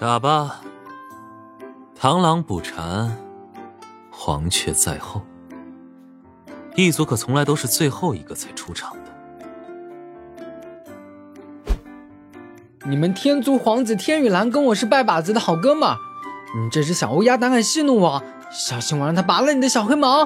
打吧，螳螂捕蝉，黄雀在后。一族可从来都是最后一个才出场的。你们天族皇子天羽蓝跟我是拜把子的好哥们，你这只小乌鸦胆敢戏弄我，小心我让他拔了你的小黑毛！